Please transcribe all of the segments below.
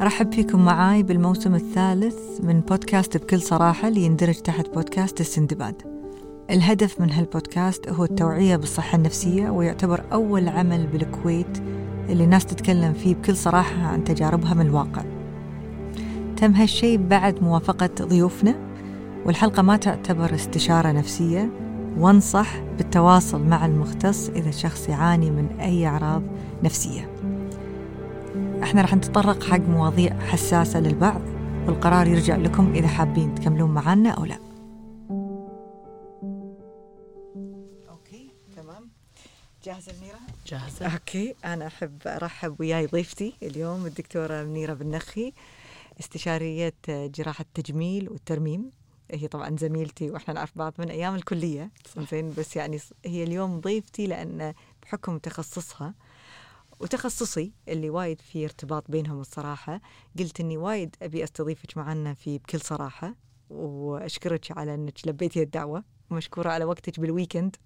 أرحب فيكم معاي بالموسم الثالث من بودكاست بكل صراحة اللي يندرج تحت بودكاست السندباد. الهدف من هالبودكاست هو التوعية بالصحة النفسية ويعتبر أول عمل بالكويت اللي الناس تتكلم فيه بكل صراحة عن تجاربها من الواقع. تم هالشيء بعد موافقة ضيوفنا والحلقة ما تعتبر استشارة نفسية وانصح بالتواصل مع المختص إذا الشخص يعاني من أي أعراض نفسية. إحنا راح نتطرق حق مواضيع حساسة للبعض والقرار يرجع لكم إذا حابين تكملون معنا أو لا. أوكي تمام. جاهزة منيرة؟ جاهزة. أوكي أنا أحب أرحب وياي ضيفتي اليوم الدكتورة منيرة بالنخي استشارية جراحة التجميل والترميم. هي طبعا زميلتي وإحنا نعرف بعض من أيام الكلية زين بس يعني هي اليوم ضيفتي لأن بحكم تخصصها وتخصصي اللي وايد في ارتباط بينهم الصراحة قلت أني وايد أبي أستضيفك معنا في بكل صراحة وأشكرك على أنك لبيتي الدعوة ومشكورة على وقتك بال weekend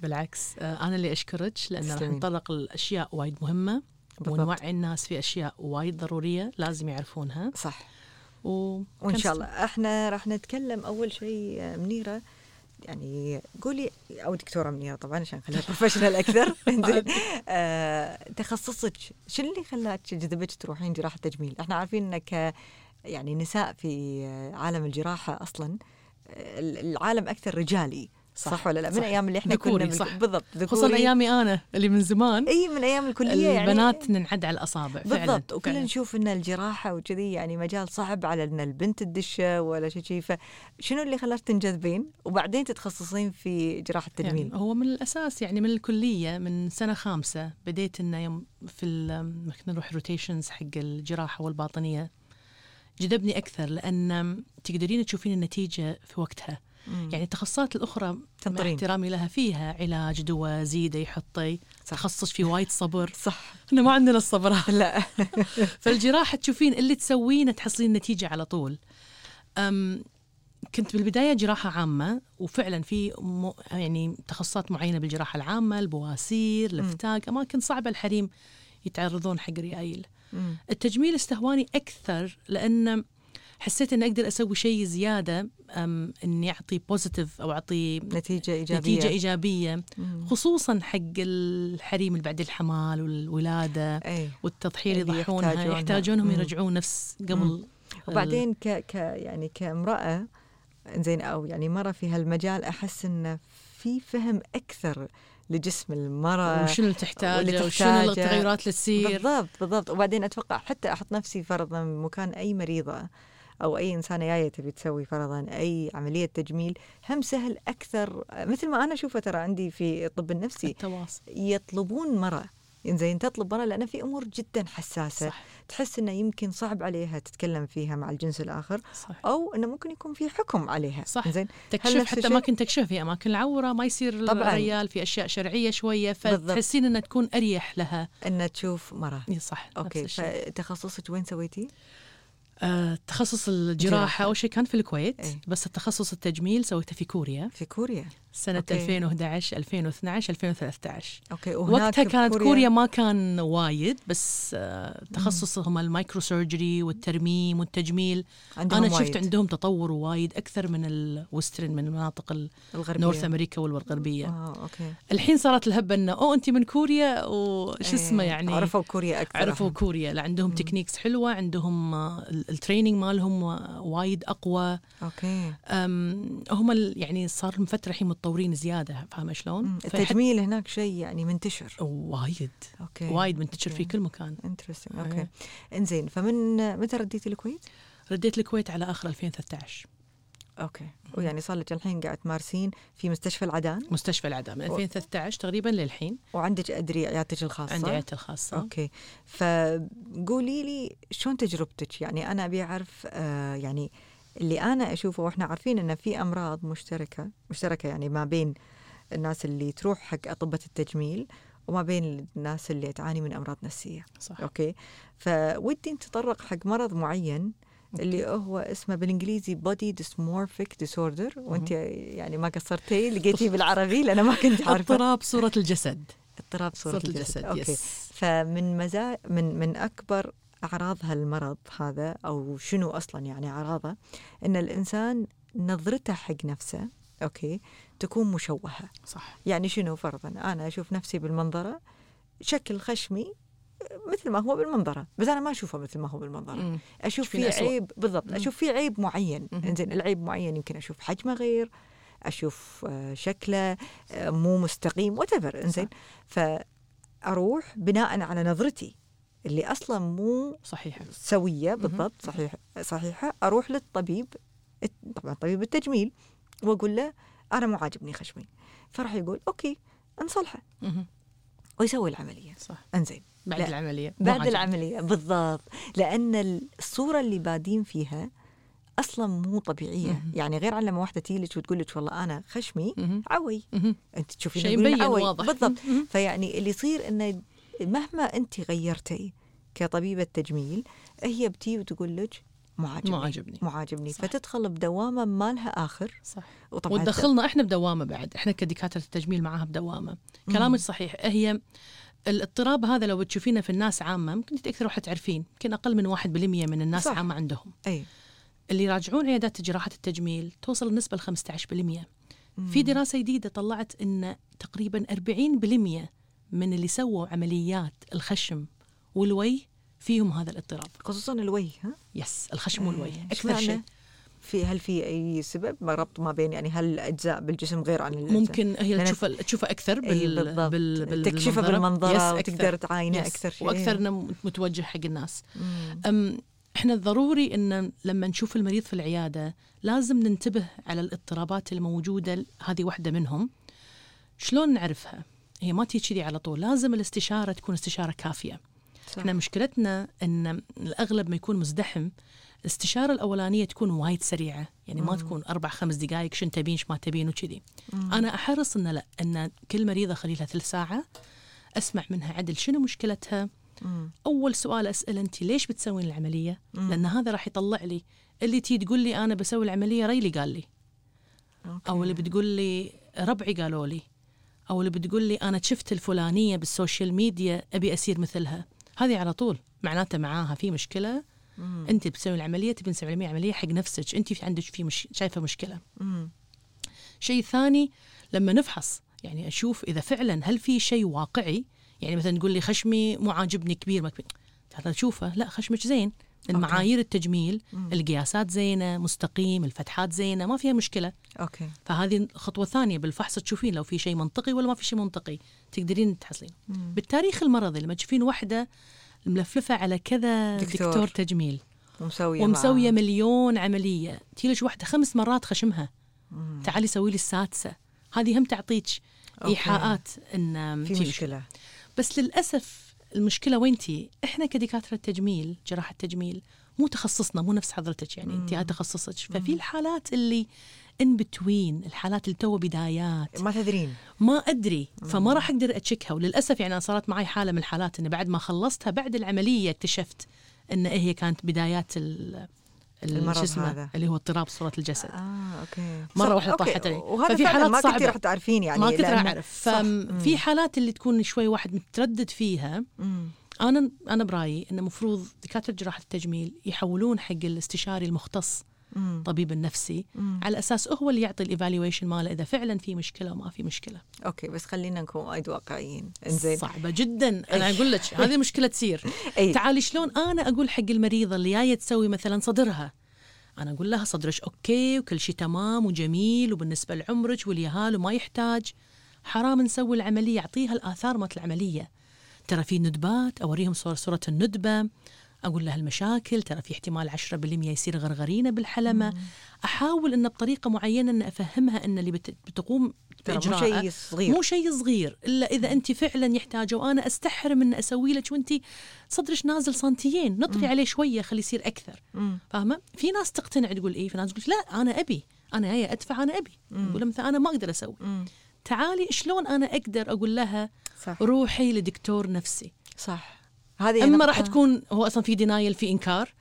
بالعكس آه، أنا اللي أشكرك لأن راح نطرق الأشياء وايد مهمة بالضبط. ونوعي الناس في أشياء وايد ضرورية لازم يعرفونها. صح. و... وإن شاء الله. إحنا راح نتكلم أول شيء آه، منيرة يعني قولي أو دكتورة منيرة طبعا عشان نخليها professional أكثر. آه تخصصك شو اللي خلاك جذبك تروحين جراحة تجميل؟ إحنا عارفين إنك يعني نساء في عالم الجراحة أصلا العالم أكثر رجالي. صح, صح ولا لا؟ من أيام اللي إحنا كنا صح. بالضبط خصوصا أيامي أنا اللي من زمان. إي من أيام الكلية البنات يعني ننعد على الأصابع فعلا بالضبط. وكلنا نشوف إن الجراحة وكذي يعني مجال صعب على إن البنت تدشه ولا شيء شيء فشنو اللي خلاك تنجذبين؟ وبعدين تتخصصين في جراحة التجميل يعني هو من الأساس يعني من الكلية من سنة خامسة بديت إنه يوم في كنا نروح روتيشنز حق الجراحة والباطنية. جذبني أكثر لأن تقدرين تشوفين النتيجة في وقتها. مم. يعني التخصصات الأخرى مع احترامي لها فيها علاج دواء زيدي حطي تخصص في وايد صبر. صح. إحنا ما عندنا الصبر. لا. فالجراحة تشوفين اللي تسوينه تحصلين نتيجة على طول. أم كنت بالبداية جراحة عامة وفعلا في م... يعني تخصصات معينة بالجراحة العامة البواسير الأفتاق أماكن صعبة الحريم يتعرضون حق ريايل. التجميل استهواني أكثر لأن حسيت إني أقدر أسوي شيء زيادة إني أعطي positive أو أعطي نتيجة إيجابية. نتيجة إيجابية. مم. خصوصا حق الحريم اللي بعد الحمال والولادة أي. والتضحية اللي يضحونها. يحتاجونهم يرجعون نفس قبل مم. وبعدين ك, ك يعني كامرأة زين أو يعني مرة في هالمجال أحس انه في فهم أكثر لجسم المرأة وشنو اللي تحتاجه وشنو التغيرات اللي تصير. بالضبط بالضبط. وبعدين أتوقع حتى أحط نفسي فرضا مكان أي مريضة. أو أي انسانه جاية تبي تسوي فرضا أي عملية تجميل هم سهل أكثر. مثل ما أنا أشوفه ترى عندي في الطب النفسي التواصل. يطلبون مرة. زين تطلب مرة لأن في أمور جدا حساسة. صح. تحس أنه يمكن صعب عليها تتكلم فيها مع الجنس الآخر صح. أو أنه ممكن يكون في حكم عليها. صح. زين تكشف حتى ما كنت تكشف في أماكن العورة ما يصير طبعاً. الريال في أشياء شرعية شوية فتحسين أنها تكون أريح لها. أنها تشوف مرة. صح. أوكي فتخصصك وين سويتي؟ آه، تخصص الجراحة أول شيء كان في الكويت إيه؟ بس التخصص التجميل سويته في كوريا في كوريا سنة أوكي. 2011 2012 2013 أوكي وقتها كانت كوريا, كوريا ما كان وايد بس آه تخصصهم ال micro surgery والترميم والتجميل أنا شفت وايد. عندهم تطور وايد أكثر من ال Western من المناطق الغربية North America والغربية آه، أوكي. الحين صارت الهبه إنه أو انت من كوريا وش إيه. اسمه يعني عرفوا كوريا أكثر عرفوا كوريا لا عندهم مم. techniques حلوة عندهم آه، ال training مالهم وايد أقوى. أوكي. هم يعني صار لهم فتره الحين متطورين زيادة فاهمه شلون؟ التجميل هناك شيء يعني منتشر. وايد. أوكي. وايد منتشر أوكي. في كل مكان. interesting أوكي. إنزين فمن متى رديتي الكويت؟ رديت الكويت على آخر 2013 أوكي. ويعني صار لك الحين قاعد تمارسين في مستشفى العدان؟ مستشفى العدان من 2013 تقريبا للحين. وعندك أدري عيادتك الخاصة؟ عندي عيادتي الخاصة. أوكي. فقولي لي شلون تجربتك؟ يعني أنا أبي أعرف آه يعني اللي أنا أشوفه وإحنا عارفين إن في أمراض مشتركة مشتركة يعني ما بين الناس اللي تروح حق أطباء التجميل وما بين الناس اللي تعاني من أمراض نفسية. صح. أوكي. فودي نتطرق حق مرض معين اللي هو اسمه بالإنجليزي body dysmorphic disorder. وانت يعني ما قصرتي لقيتيه بالعربي لأن ما كنت عارفة. اضطراب صورة الجسد. اضطراب صورة صورة الجسد, الجسد أوكي. yes فمن مزا من من أكبر أعراض هالمرض هذا أو شنو أصلا يعني أعراضه إن الإنسان نظرته حق نفسه أوكي تكون مشوهة. صح. يعني شنو فرضا؟ أنا أشوف نفسي بالمنظرة شكل خشمي مثل ما هو بالمنظرة. بس أنا ما أشوفه مثل ما هو بالمنظرة. مم. أشوف فيه. عيب بالضبط. مم. أشوف فيه عيب معين. إنزين العيب معين يمكن أشوف حجمه غير أشوف آه، شكله آه، مو مستقيم what إنزين. فأروح بناء على نظرتي اللي أصلا مو صحيحة. سوية بالضبط صحيح صحيحة. أروح للطبيب طبعا طبيب التجميل وأقول له أنا مو عاجبني خشمي. فراح يقول أوكي نصلحه مهم. ويسوي العملية. صح. إنزين. بعد لا. العملية بعد. العملية بالضبط لأن الصورة اللي بادين فيها أصلا مو طبيعية مهم. يعني غير عن لما واحدة تجي لك وتقول لك والله أنا خشمي مهم. عوي مهم. أنت تشوفين شيء مبين عوي واضح بالضبط. فيعني اللي يصير انه مهما أنت غيرتي كطبيبة تجميل هي بتي وتقول لك مو عاجبني مو عاجبني. مو عاجبني صح. فتدخل بدوامة ما لها آخر صح وطبعا وتدخلنا إحنا بدوامة بعد إحنا كدكاترة التجميل معاها بدوامة كلامك صحيح هي الاضطراب هذا لو بتشوفينه في الناس عامة ممكن انت أكثر واحد تعرفين يمكن أقل من 1% من الناس صح. عامة عندهم. أي. اللي يراجعون عيادات جراحه التجميل توصل النسبة ل 15% في دراسة جديدة طلعت إن تقريبا 40% من اللي سووا عمليات الخشم والوجه فيهم هذا الاضطراب. خصوصا الوجه ها؟ yes الخشم والوجه إيه، أكثر إشمعنى؟ شيء في هل في أي سبب ما ربط ما بين يعني هل الأجزاء بالجسم غير عن الأجزاء؟ ممكن هي لأن- تشوفها تشوفها أكثر بال بالضبط. بال بال تكشفها بالمنظرة yes، وتقدر أكثر. تعاينه yes. أكثر شيء. وأكثر انه متوجه حق الناس. أم إحنا ضروري إن لما نشوف المريض في العيادة لازم ننتبه على الاضطرابات الموجودة هذه واحدة منهم شلون نعرفها هي ما تيجي كذي على طول لازم الاستشارة تكون استشارة كافية صح. إحنا مشكلتنا إن الأغلب ما يكون مزدحم الاستشارة الأولانية تكون وايد سريعة. يعني ما تكون أربع خمس دقائق شن تبين ما تبين وكذي أنا أحرص إن لا إن كل مريضة اخلي لها ثلث ساعة أسمع منها عدل شنو مشكلتها. مم. أول سؤال أسأل انت ليش بتسوين العملية؟ مم. لأن هذا راح يطلع لي. اللي تي تقول لي أنا بسوي العملية ريلي قال لي. okay. أو اللي بتقول لي ربعي قالوا لي. أو اللي بتقول لي أنا شفت الفلانية بال social media أبي أصير مثلها. هذه على طول معناته معاها في مشكلة. مم. انت بتسوي العملية تبي العملية عملية حق نفسك. انت في عندك في مش... شايفة مشكلة. مم. شيء ثاني لما نفحص يعني أشوف إذا فعلا هل في شيء واقعي؟ يعني مثلا تقول لي خشمي مو عاجبني كبير ما كبير. هذا تشوفه لا خشمك زين. المعايير التجميل مم. القياسات زينة مستقيم الفتحات زينة ما فيها مشكلة. okay. فهذه خطوة ثانية بالفحص تشوفين لو في شيء منطقي ولا ما في شيء منطقي. تقدرين تحصلين. بالتاريخ المرضي لما تشوفين واحدة ملفلفة على كذا دكتور. دكتور, تجميل ومسوية ومسوية. مليون عملية تجيلك واحدة خمس مرات خشمها مم. تعالي سوي لي السادسة هذه هم تعطيك. إيحاءات إن في مشكلة بس للأسف المشكلة وين تي؟ إحنا كدكاترة تجميل جراحة تجميل مو تخصصنا مو نفس حضرتك يعني انت تخصصك ففي الحالات اللي ان بتوين الحالات اللي تو بدايات ما تدرين ما أدري فما راح أقدر أتشكها وللأسف يعني أنا صارت معي حالة من الحالات ان بعد ما خلصتها بعد العملية اكتشفت إن هي كانت بدايات ال ال- المرض اسمه هذا. اللي هو اضطراب صورة الجسد آه okay واحدة okay. طاحت علي. ففي حالات ما صعبة. راح تعرفين يعني ما كنت لأن- أعرف. ففي مم. حالات اللي تكون شوي واحد متردد فيها مم. أنا أنا برأيي انه المفروض دكاترة جراحة التجميل يحولون حق الاستشاري المختص مم. طبيب النفسي. مم. على أساس هو اللي يعطي ال evaluation ماله إذا فعلا في مشكلة وما في مشكلة. okay بس خلينا نكون وايد واقعيين. إنزين. صعبة جدا. أنا أقول لك هذه مشكلة تصير. أي. تعالي شلون أنا أقول حق المريضه اللي جاية تسوي مثلا صدرها؟ أنا أقول لها صدرك okay وكل شيء تمام وجميل وبالنسبة لعمرك واليهال وما يحتاج. حرام نسوي العملية أعطيها الآثار مالت العملية. ترى في ندبات أوريهم صور صورة الندبة. أقول لها المشاكل ترى في احتمال 10% يصير غرغرينة بالحلمة. أحاول إن بطريقة معينة إن أفهمها إن اللي بت- بتقوم مو شيء صغير. مو شيء صغير. إلا إذا أنت فعلا يحتاجه وأنا أستحرم إن أسوي لك وأنت صدرك نازل سنتيين. نطفي عليه شوية خليه يصير أكثر. مم. فاهمة؟ في ناس تقتنع تقول إيه في ناس تقول لا أنا أبي. أنا جاية أدفع أنا أبي. أقول مثلا أنا ما أقدر أسوي. مم. تعالي شلون أنا أقدر أقول لها صح. روحي لدكتور نفسي؟ صح. هذه أما راح تكون هو أصلا في denial في إنكار.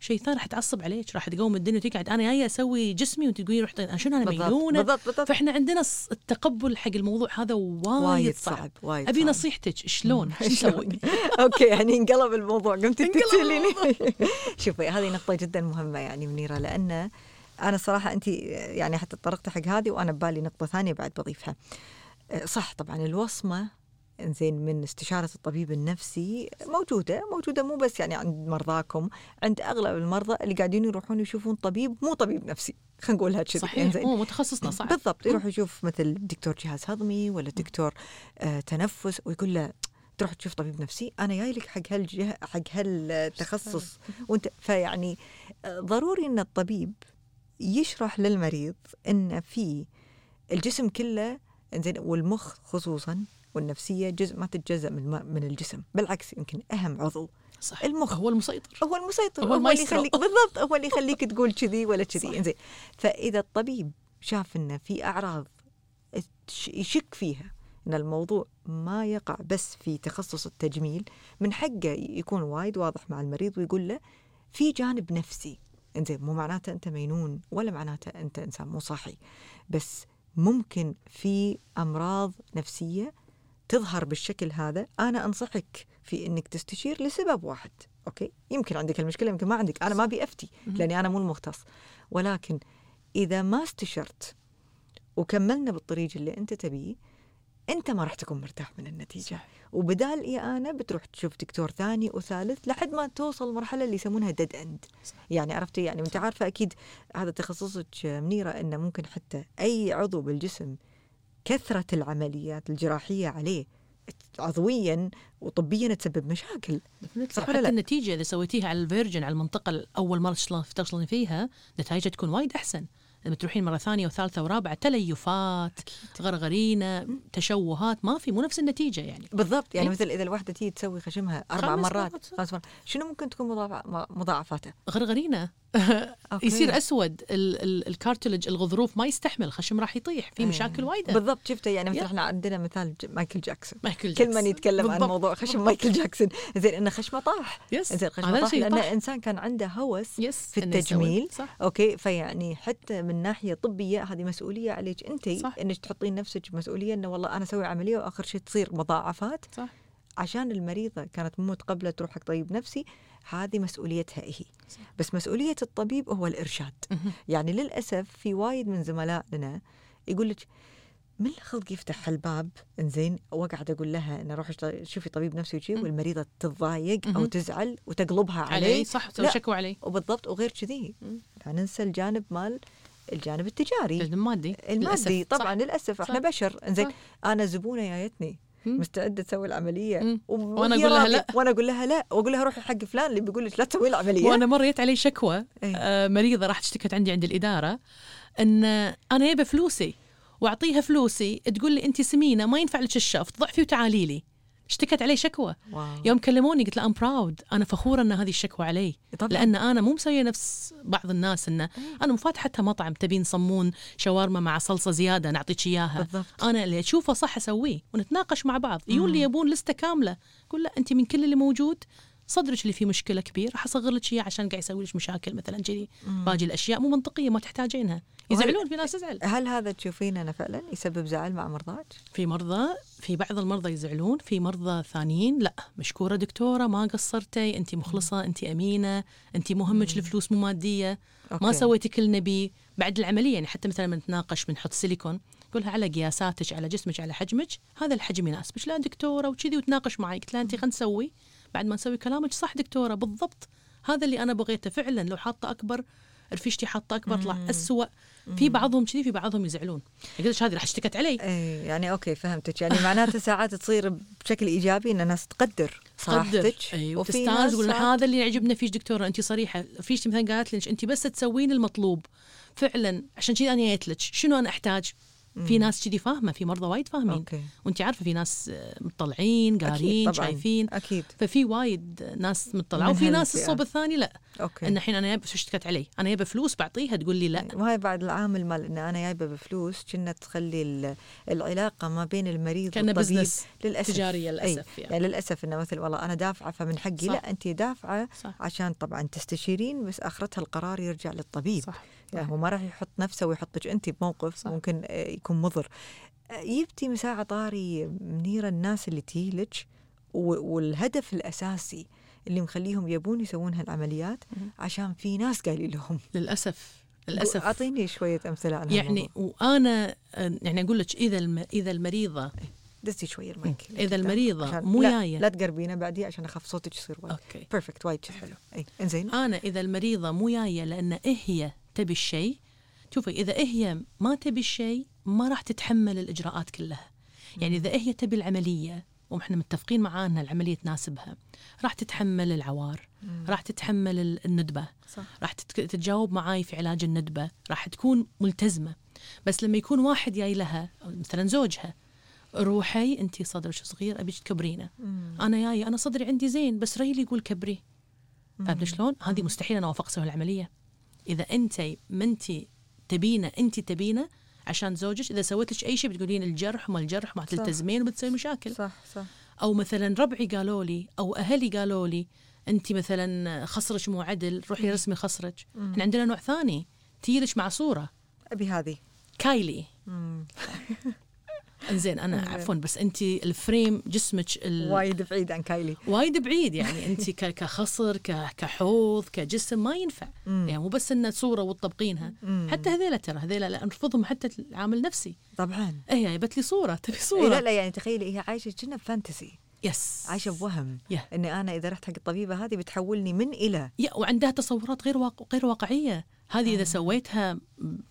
شيء ثاني راح تعصب عليك راح تقوم الدنيا وتقعد أنا جاية أسوي جسمي. وأنت تقولي رحت أنا شنو أنا مجنونه بالضبط بالضبط. فإحنا عندنا التقبل حق الموضوع هذا وايد, وايد صعب, صعب وايد أبي صعب. نصيحتك شلون؟ شو نسوي okay يعني انقلب الموضوع. قمت انقلب تساليني شوفي هذه نقطة جدا مهمة يعني منيرة لأن أنا صراحة أنت يعني حتى تطرقتي حق هذه وأنا ببالي نقطة ثانية بعد بضيفها. أه، صح طبعا الوصمة زين من استشارة الطبيب النفسي. موجودة موجودة مو بس يعني عند مرضاكم عند أغلب المرضى اللي قاعدين يروحون يشوفون طبيب مو طبيب نفسي. خلينا نقولها كذي صحيح. إنزين. هو متخصصنا صعب بالضبط. يروح يشوف مثل دكتور جهاز هضمي ولا دكتور آه تنفس ويقول له تروح تشوف طبيب نفسي. أنا جاي لك حق هالجهه حق هالتخصص. وأنت فيعني آه، ضروري إن الطبيب يشرح للمريض إن في الجسم كله زين والمخ خصوصا والنفسية جزء ما تتجزأ من من الجسم بالعكس يمكن أهم عضو. صح المخ. هو المسيطر. هو المسيطر. هو هو, اللي. يخليك بالضبط. هو اللي يخليك تقول كذي ولا. كذي. إنزين. فإذا الطبيب شاف إنه في أعراض تش- يشك فيها إن الموضوع ما يقع بس في تخصص التجميل من حقه يكون وايد واضح مع المريض ويقول له في جانب نفسي. إنزين. مو معناته أنت مجنون ولا معناته أنت إنسان مو صاحي بس ممكن في أمراض نفسية تظهر بالشكل هذا أنا أنصحك في إنك تستشير لسبب واحد أوكي؟ يمكن عندك المشكلة يمكن ما عندك أنا ما أبي أفتي لأني أنا مو المختص. ولكن إذا ما استشرت وكملنا بالطريق اللي أنت تبيه أنت ما راح تكون مرتاح من النتيجة. صح. وبدال اي أنا بتروح تشوف دكتور ثاني وثالث لحد ما توصل مرحلة اللي يسمونها dead end يعني عرفتي؟ يعني أنت عارفة أكيد هذا تخصصك منيرة إنه ممكن حتى أي عضو بالجسم كثرة العمليات الجراحية عليه عضويا وطبيا تسبب مشاكل صح حتى ولا لا؟ النتيجة إذا سويتيها على ال virgin على المنطقة الأول مرة تشتغل- تشتغلين فيها نتائجها تكون وايد أحسن لما تروحين مرة ثانية وثالثة ورابعة تليفات غرغرينه تشوهات ما في مو نفس النتيجة يعني بالضبط يعني إيه؟ مثل إذا الواحدة تيجي تسوي خشمها أربع خمس مرات. خمس مرات شنو ممكن تكون مضاعف- مضاعفاته؟ غرغرينه. يصير أسود ال- ال- ال cartilage الغضروف ما يستحمل الخشم راح يطيح في إيه. مشاكل وايدة بالضبط شفته يعني مثل يا. إحنا عندنا مثال مايكل جاكسون مايكل كل من جاكسون. يتكلم عن بالضبط. موضوع خشم مايكل جاكسون زين إنه خشمه طاح yes زين خشمه طاح لأنه. إنسان كان عنده هوس yes في. التجميل صح okay فيعني حتى من ناحية طبية هذه مسؤولية عليك أنت. إنك تحطين نفسك مسؤوليه إنه والله أنا أسوي عملية وآخر شيء تصير مضاعفات صح عشان المريضة كانت مو متقبلة تروح حق طبيب نفسي هذه مسؤوليتها هي. بس مسؤولية الطبيب هو الإرشاد مهم. يعني للأسف في وايد من زملائنا يقول لك من الخلق يفتح الباب إنزين وأقعد أقول لها إن روحي أشت- شوفي طبيب نفسي وشي. والمريضة تتضايق أو. تزعل وتقلبها عليه عليه صح تسوي. شكوى عليه وبالضبط وغير كذي ننسى الجانب مال الجانب التجاري المادي المادي للأسف. طبعا صح. للأسف إحنا صح. بشر إنزين. أنا زبونة جايتني. مستعدة تسوي العملية وهي أقول لها. لا. وأنا أقول لها لا وأقول لها روحي حق فلان اللي بيقول لك لا تسوي العملية وأنا مرة جت علي شكوى إيه. آه، مريضة راح اشتكت عندي عند الإدارة إن أنا جايبة فلوسي وأعطيها فلوسي تقول لي انت سمينة ما ينفع لك الشفط ضعفي وتعالي لي اشتكت علي شكوى. wow. يوم كلموني قلت له I'm proud أنا فخورة إن هذه الشكوى علي. طبعاً. لأن أنا مو مسوية نفس بعض الناس إنه أنا مو فاتحتها مطعم تبين صمون شاورما مع صلصة زيادة نعطيك إياها. بالضبط. أنا اللي أشوفه صح أسويه ونتناقش مع بعض. يقول لي يبون لستة كاملة. قول لا أنت من كل اللي موجود صدرك اللي فيه مشكلة كبير راح أصغر لك اياه عشان قاعد يسوي لك مشاكل مثلا كذي باقي الأشياء مو منطقية ما تحتاجينها. يزعلون في ناس تزعل. هل هذا تشوفين أنا فعلا يسبب زعل مع مرضاك؟ في مرضى في بعض المرضى يزعلون في مرضى ثانيين لا. مشكورة دكتورة ما قصرتي انت مخلصة انت أمينة انت مهمك الفلوس مو مادية ما okay. سويتي كل نبي. بعد العملية يعني حتى مثلا من نتناقش بنحط سيليكون قولها على قياساتك على جسمك على حجمك هذا الحجم يناسبك. لا دكتورة وكذي وتناقش معي. قلت لها انت خلينا نسوي. بعد ما نسوي كلامك. صح دكتورة بالضبط. هذا اللي أنا بغيته فعلا. لو حاطة أكبر رفيجتي حاطة أكبر طلع اسوء في بعضهم كذي في بعضهم يزعلون. قلت لك هذه؟ راح اشتكت علي. إيه يعني okay فهمتك. يعني معناته ساعات تصير بشكل إيجابي إن الناس تقدر صراحتك. تقدر أي وفي وتستانس ناس تقول هذا اللي يعجبنا فيش دكتورة؟ أنت صريحة. فيش مثلا قالت لي أنت بس تسوين المطلوب. فعلا عشان كذا أنا جيت لك. شنو أنا أحتاج؟ في ناس كذي فاهمة في مرضى وايد فاهمين. وانت عارفة في ناس مطلعين قارين. شايفين. أكيد. ففي وايد ناس مطلعة وفي ناس. الصوب الثاني لا. Okay. إن الحين أنا جايبه اشتكت علي؟ أنا جايبه فلوس بعطيها تقول لي لا. وهاي بعد العامل مال إن أنا جايبه بفلوس كنا تخلي ال- العلاقة ما بين المريض والطبيب business للأسف. تجارية. للأسف يعني. يعني للأسف إنه مثل والله أنا دافعة فمن حقي صح. لا انت دافعة صح. عشان طبعا تستشيرين بس آخرتها القرار يرجع للطبيب. صح. يعني هو ما راح يحط نفسه ويحطك انت بموقف صح. ممكن آه، يكون مضر. يبتي مساعة طاري منيرة الناس اللي تيلج و- والهدف الأساسي اللي مخليهم يبون يسوون هالعمليات. عشان في ناس قايلين لهم. للأسف للأسف. أعطيني شوية أمثلة عن يعني وأنا آه، يعني أقول لك إذا الم... إذا المريضة دزي شوية المايك. إذا المريضة عشان- مو لا- جاية لا تقربينا بعدي عشان اخف صوتك يصير وايد. Okay. Perfect وايد حلو. اي إنزين. أنا إذا المريضة مو جاية لأن إيه هي تبي الشيء شوفي إذا إيه هي ما تبي الشيء ما راح تتحمل الإجراءات كلها. يعني إذا هي تبي العملية وإحنا متفقين معاه ان العملية تناسبها راح تتحمل العوار راح تتحمل ال- الندبة صح. راح تتجاوب معاي في علاج الندبة راح تكون ملتزمة. بس لما يكون واحد جاي لها مثلا زوجها روحي انت صدرك صغير؟ أبيك تكبرينه. أنا جاي أنا صدري عندي زين بس ريلي يقول كبري. فهمت شلون؟ هذه مستحيل أنا أوافق أسوي العملية. إذا انت ما انت تبينة انت تبينة عشان زوجك إذا سويت لك أي شيء بتقولين الجرح ما الجرح ما. تلتزمين وبتسوي مشاكل. صح صح. أو مثلا ربعي قالوا لي أو أهلي قالوا لي انت مثلا خصرك مو عدل روحي رسمي خصرك إحنا عندنا نوع ثاني تيلك مع صورة. أبي هذه. كايلي. انزين أنا. عفوا بس أنت ال frame جسمك ال... وايد بعيد عن كايلي. وايد بعيد يعني أنت كخصر كحوض كجسم ما ينفع. مم. يعني مو بس انه صورة وتطبقينها. حتى هذيلا ترى هذيلا لا نرفضهم حتى العامل نفسي طبعا. هي جابت لي صورة تبي إيه صورة. لا لا يعني تخيلي هي عايشة كنا ب fantasy yes. عايشة بوهم. Yeah. إني أنا إذا رحت حق الطبيبة هذه بتحولني من إلى يا وعندها تصورات غير واقع غير واقعية. هذه إذا سويتها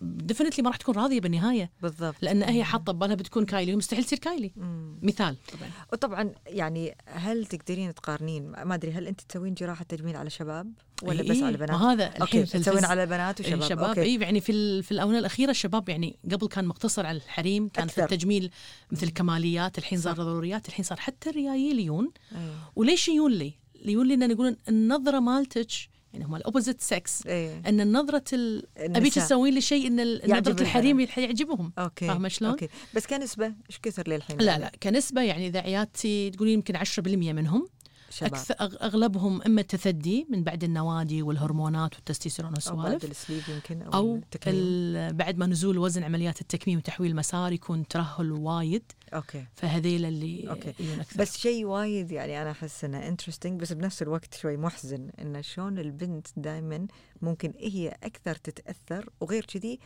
definitely ما راح تكون راضية بالنهاية. بالضبط. لأن هي حاطة ببالها بتكون كايلي ومستحيل تصير كايلي. مم. مثال. طبعا. وطبعا يعني هل تقدرين تقارنين؟ ما أدري هل أنت تسوين جراحة تجميل على شباب ولا بس إيه، على بنات؟ ما هذا okay الحين في تسوين على بنات وشباب. الشباب. Okay. اي يعني في في الآونة الأخيرة الشباب يعني قبل كان مقتصر على الحريم كان في أكثر. التجميل مثل كماليات الحين صار. ضروريات الحين صار حتى الريايل يجون إيه. وليش يجون لي؟ يجون لي إن يقولون النظرة مالتك يعني هم ال opposite sex إيه. إن النظره ال... ابيك. تسوين لي شيء إن نظرة الحريم البنات. يعجبهم. Okay. فاهمة شلون؟ Okay. بس كنسبة إيش كثر للحين؟ لا لا كنسبة يعني إذا عيادتي تقولين يمكن 10% منهم. شباب. أكثر أغلبهم إما تثدي من بعد النوادي والهرمونات والتستوستيرون أو بعد والسوالف ال sleeve يمكن أو, أو. ال- بعد ما نزول وزن عمليات التكميم وتحويل المسار يكون ترهل وايد. Okay. فهذيل اللي okay. يجون أكثر. بس شيء وايد يعني أنا أحس إنه interesting بس بنفس الوقت شوي محزن انه شلون البنت دائما ممكن هي أكثر تتأثر وغير كذي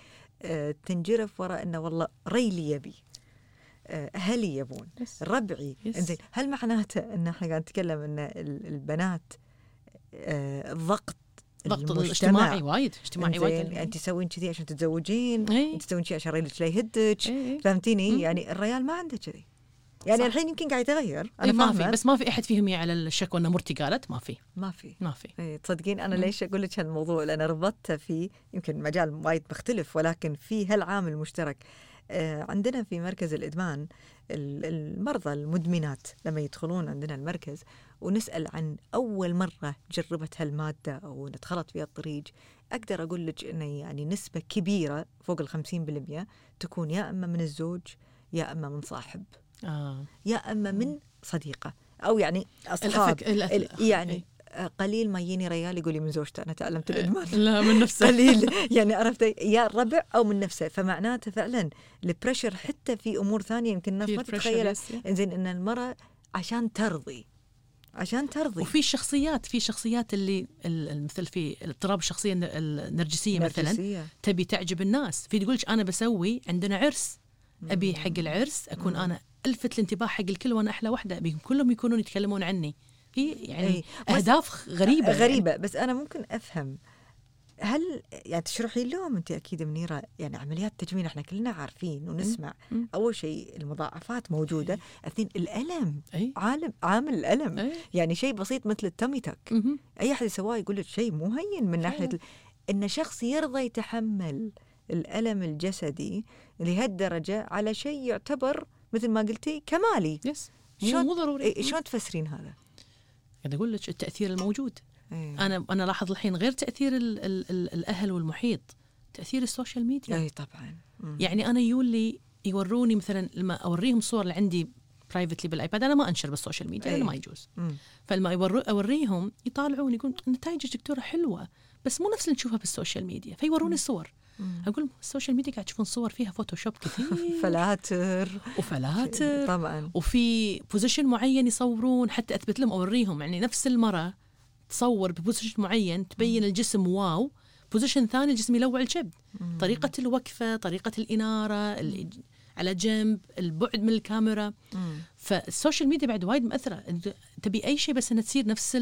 آه، تنجرف وراء إنه والله ريلي يبي. أهلي يبون. ربعي yes. إنزين هل معناته إن إحنا قاعد نتكلم إن ال- البنات آه، الضغط ضغط المجتمع الاجتماعي وايد اجتماعي وايد. أنت تسوين كذي عشان تتزوجين إيه. أنت تسوين كذي عشان ريلك لا يهدك إيه، إيه. فهمتيني مم. يعني الريال ما عنده كذي يعني صح. الحين يمكن قاعد يتغير أنا إيه ما في. بس ما في أحد فيهم على الشكوى إن مرتي قالت ما في ما في ما في إيه تصدقين أنا مم. ليش أقول لك هالموضوع لأن ربطته في يمكن مجال وايد مختلف ولكن في هالعامل مشترك آه، عندنا في مركز الإدمان ال- المرضى المدمنات لما يدخلون عندنا المركز ونسأل عن أول مرة جربت هالماده أو دخلت فيها الطريق أقدر أقول لك إنه يعني نسبة كبيرة فوق ال 50% تكون يا أما من الزوج يا أما من صاحب آه. يا أما من صديقة أو يعني أصحاب الأفك... الأف... ال- يعني. آه، قليل ما يجيني ريال يقول لي من زوجته أنا تعلمت الإدمان. لا من نفسه. قليل. يعني عرفت؟ يا الربع أو من نفسه. فمعناته فعلا البريشر حتى في أمور ثانية يمكن الناس ما yeah. إنزين إن المرأة عشان ترضي عشان ترضي. وفي شخصيات في شخصيات اللي ال- ال- مثل في اضطراب الشخصية الن- النرجسية مثلا. تبي تعجب الناس. في تقول أنا بسوي عندنا عرس أبي حق العرس أكون أنا ألفت الانتباه حق الكل وأنا أحلى واحدة أبي كلهم يكونون يتكلمون عني. في يعني أي. أهداف غريبة يعني. غريبة. بس أنا ممكن أفهم. هل يعني تشرحي لهم انت أكيد منيرة يعني عمليات تجميل إحنا كلنا عارفين ونسمع. مم. أول شيء المضاعفات موجودة. اثنين الألم. اي عالم عامل الألم. اي يعني شيء بسيط مثل التمي تك. أي أحد يسواه يقول لك شيء مو هين من ناحية. ال- إن شخص يرضى يتحمل الألم الجسدي لهالدرجة على شيء يعتبر مثل ما قلتي كمالي. يس مو ضروري. إيه، شلون تفسرين هذا؟ قاعد أقول لك التأثير الموجود إيه. أنا أنا لاحظ الحين غير تأثير ال ال ال الأهل والمحيط تأثير ال social media اي طبعا مم. يعني أنا يولي يوروني مثلا لما أوريهم الصور اللي عندي privately بال iPad أنا ما أنشر بال social media. لأنه ما يجوز مم. فلما أوريهم يطالعون يقول نتائجك دكتورة حلوة بس مو نفس اللي نشوفها بال social media فيوروني الصور مم. أقول ال social media قاعد تشوفون صور فيها Photoshop كثير. فلاتر. وفلاتر. طبعا. وفي position معين يصورون حتى أثبت لهم أوريهم. يعني نفس المرة تصور ب position معين تبين الجسم wow position ثاني الجسم يلوع الكبد طريقة الوقفة طريقة الإنارة اللي على جنب البعد من الكاميرا. مم. فال social media بعد وايد مأثرة تبي أي شيء بس أنها تصير نفس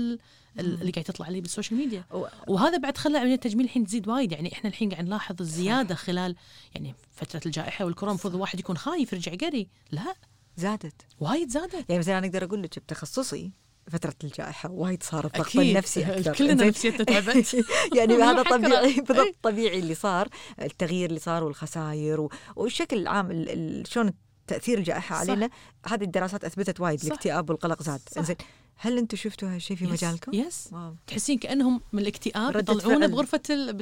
اللي قاعد تطلع لي بال social media. وهذا بعد خلى عملية التجميل الحين تزيد وايد. يعني إحنا الحين قاعد نلاحظ الزيادة خلال يعني فترة الجائحة والكورونا المفروض الواحد يكون خايف يرجع قري. لا. زادت. وايد زادت. يعني مثلا أنا أقدر أقول لك بتخصصي فترة الجائحة وايد صار الضغط. النفسي أكثر. كلنا؟ نفسيتنا تعبت. يعني هذا. طبيعي. بالضبط أي. طبيعي اللي صار التغيير اللي صار والخسائر والشكل العام ال- ال- شلون تأثير الجائحة صح. علينا هذه الدراسات أثبتت وايد. الاكتئاب والقلق زاد. إنزين هل أنتم شفتوا هالشيء في yes. مجالكم؟ Yes wow. تحسين كأنهم من الاكتئاب فعل. بغرفة ال...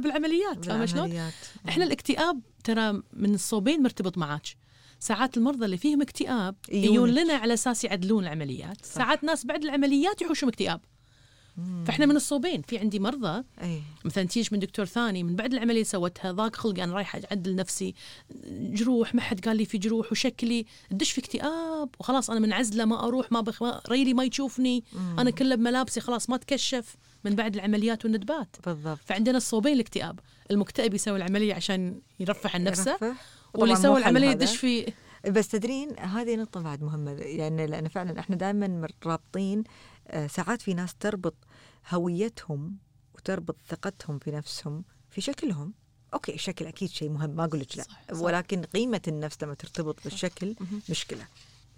بالعمليات فاهمة شلون؟ إحنا الاكتئاب ترى من الصوبين مرتبط معاك ساعات المرضى اللي فيهم اكتئاب. يجون لنا على أساس يعدلون العمليات صح. ساعات ناس بعد العمليات يحوشهم اكتئاب مم. فإحنا من الصوبين في عندي مرضى أي. مثلا تيجي من دكتور ثاني من بعد العملية سوتها ضاق خلقي أنا رايحه أعدل نفسي جروح ما حد قال لي في جروح وشكلي تدش في اكتئاب وخلاص أنا منعزلة ما أروح ما بخ... ريلي ما يشوفني أنا كله بملابسي خلاص ما اتكشف من بعد العمليات والندبات بالضبط فعندنا الصوبين الاكتئاب المكتئب يسوي العملية عشان يرفع عن نفسه يرفه. واللي يسوي العملية. يدش في بس تدرين هذه نقطة بعد مهمة يعني لأن فعلا إحنا دائما رابطين آه، ساعات في ناس تربط هويتهم وتربط ثقتهم في نفسهم في شكلهم. أوكي الشكل أكيد شيء مهم ما أقول لك لا. صح، صح. ولكن قيمة النفس لما ترتبط بالشكل مهم. مشكلة.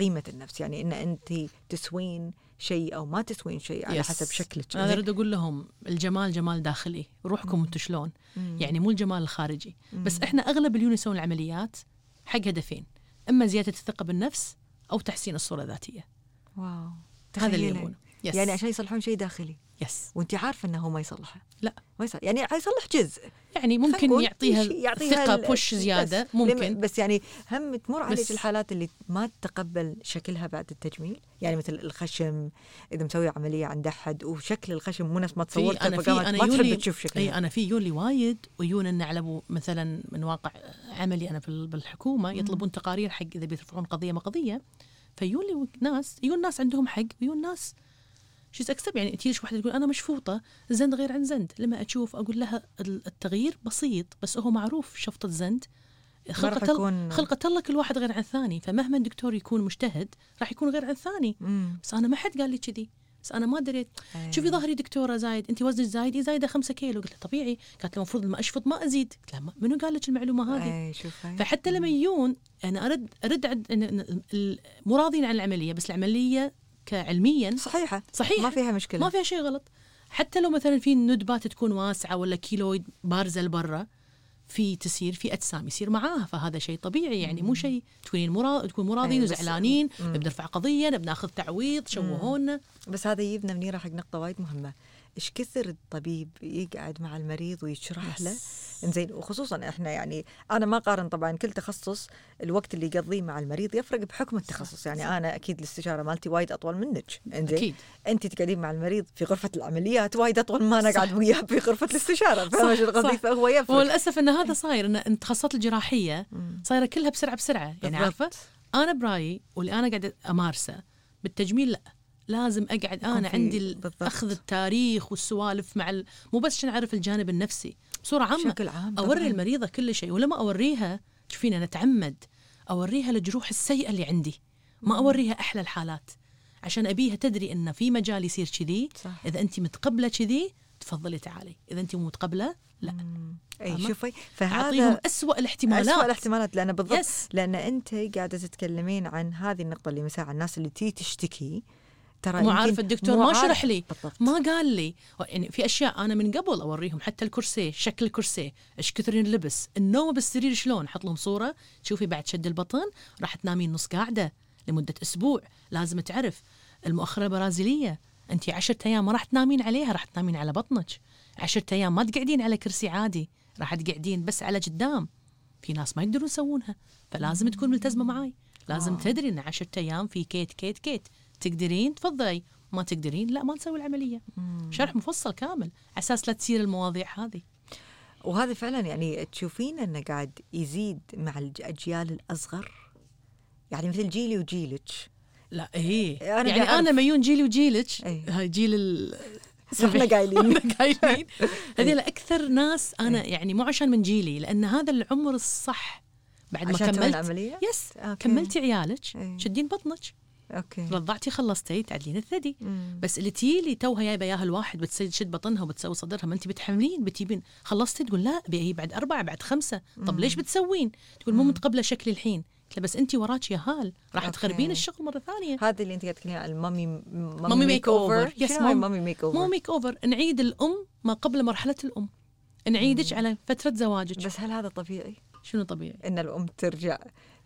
قيمة النفس يعني إن انت تسوين شيء أو ما تسوين شيء على yes. حسب شكلك. أنا أريد أقول لهم الجمال جمال داخلي روحكم أنتم شلون؟ مم. يعني مو الجمال الخارجي. بس إحنا أغلب اللي يسوون العمليات حق هدفين إما زيادة الثقة بالنفس أو تحسين الصورة الذاتية. Wow. هذا اللي. يبونه. Yes يعني عشان يصلحون شيء داخلي. Yes وانت عارفة إنه هو ما يصلحه لا. ما يصلح يعني حيصلح جزء. يعني ممكن يعطيها يعطيها ثقة بوش زيادة بس ممكن. بس يعني هم تمر عليك الحالات اللي ما تتقبل شكلها بعد التجميل. يعني مثل الخشم إذا مسوي عملية عند أحد وشكل الخشم مو نفس ما تصورته أنا في أنا ما يولي تحب تشوف أي شكلها أنا في يولي وايد ويون إن على مثلا من واقع عملي أنا بالحكومة يطلبون تقارير حق إذا بيرفعون قضية ما قضية. فيولي ناس يجون ناس عندهم حق ويجون ناس شيز اكسب يعني تجيش واحدة تقول أنا مشفوطة زند غير عن زند. لما أشوف أقول لها ال- التغيير بسيط بس هو معروف شفطة زند. خلقة يكون- خلقة الله كل واحد غير عن الثاني. فمهما الدكتور يكون مجتهد راح يكون غير عن الثاني. مم. بس أنا ما حد قال لي كذي. بس أنا ما دريت. أي. شوفي ظهري دكتورة زايد. انت وزنك زايد؟ زايدة خمسة كيلو. قلت لها طبيعي. قالت لي المفروض لما أشفط ما أزيد. قلت لها منو قال لك المعلومة هذه؟ أي شوف هاي. فحتى لما يجون أنا ارد أرد مو راضين عن العملية. بس العملية كعلميا صحيحة. صحيح ما فيها مشكلة. ما فيها شيء غلط. حتى لو مثلا في ندبات تكون واسعة ولا كيلويد بارزة لبرا في تسير في أجسام يصير معاها فهذا شيء طبيعي. يعني مو شيء تكونين مرا... تكون مراضين أي، بس- وزعلانين. نبي نرفع قضية نبي ناخذ تعويض شوهونا. بس هذا يجيبنا منيرة حق نقطة وايد مهمة. إيش كثر الطبيب يقعد مع المريض ويشرح له؟ إنزين وخصوصا إحنا يعني أنا ما قارن طبعا كل تخصص الوقت اللي يقضيه مع المريض يفرق بحكم التخصص. يعني أنا أكيد الاستشارة مالتي وايد أطول منك. إنزين أكيد. أنت تقعدين مع المريض في غرفة العمليات وايد أطول ما أنا. قاعد وياه في غرفة الاستشارة. فاهمه شو قصدي. فهو يفرق. وللأسف إن هذا صاير إن التخصصات الجراحية. صايرة كلها بسرعة بسرعة. يعني. عارفة؟ أنا برأيي واللي أنا قاعدة أمارسه بالتجميل لا. لازم أقعد أنا عندي بالضبط. أخذ التاريخ والسوالف مع ال... مو بس عشان أعرف الجانب النفسي بصورة عامة بشكل عام أوري طبعاً. المريضة كل شيء ولما أوريها تشوفين أنا أتعمد أوريها الجروح السيئة اللي عندي ما أوريها أحلى الحالات عشان أبيها تدري إن في مجال يصير كذي. إذا انت متقبلة كذي تفضلي تعالي إذا انت مو متقبلة لا مم. أي؟ شوفي أعطيهم فهذا اسوء الاحتمالات أسوأ الاحتمالات لأن بالضبط yes لأن أنت قاعدة تتكلمين عن هذه النقطة اللي مساء الناس اللي تي تشتكي ترى مو عارف الدكتور مو ما. شرح لي. بالضبط. ما قال لي. يعني في أشياء أنا من قبل أوريهم حتى الكرسي شكل الكرسي. إيش كثر ينلبس النوم بالسرير شلون؟ أحط لهم صورة. شوفي بعد شد البطن راح تنامين نص قاعدة لمدة أسبوع. لازم تعرف المؤخرة البرازيليه أنت عشرة أيام ما راح تنامين عليها راح تنامين على بطنك. عشرة أيام ما تقعدين على كرسي عادي. راح تقعدين بس على قدام. في ناس ما يقدرون يسوونها فلازم تكون ملتزمة معاي. لازم واو. تدري إن عشرة أيام في كيت كيت كيت. تقدرين تفضلي. ما تقدرين لا ما نسوي العملية. مم. شرح مفصل كامل على أساس لا تصير المواضيع هذه. وهذا فعلا يعني تشوفين إنه قاعد يزيد مع الاجيال الأصغر؟ يعني مثل جيلي وجيلك. لا إيه. أنا يعني. أنا ميون جيلي وجيلك إيه. هاي جيل ال إحنا قايلين. قايلين. هذول أكثر ناس أنا يعني مو عشان من جيلي لأن هذا العمر الصح. بعد ما كملت yes okay. كملتي عيالك إيه. شدين بطنك. okay. رضعتي خلصتي تعدلين الثدي. مم. بس اللي تي اللي توها جايبه اياها الواحد بتشد بطنها وبتسوي صدرها. ما انت بتحملين بتجيبين. خلصتي تقول لا بي بعد أربعة بعد خمسة. طب ليش بتسوين؟ تقول مو متقبلة شكلي الحين. قلت لها بس انت وراك يهال. راح okay. تخربين الشغل مرة ثانية. هذا اللي انت قاعد عن ال mommy mommy makeover. yes، mommy makeover مو makeover نعيد الأم ما قبل مرحلة الأم. نعيدك على فترة زواجك. بس هل هذا طبيعي؟ شنو طبيعي؟ إن الأم ترجع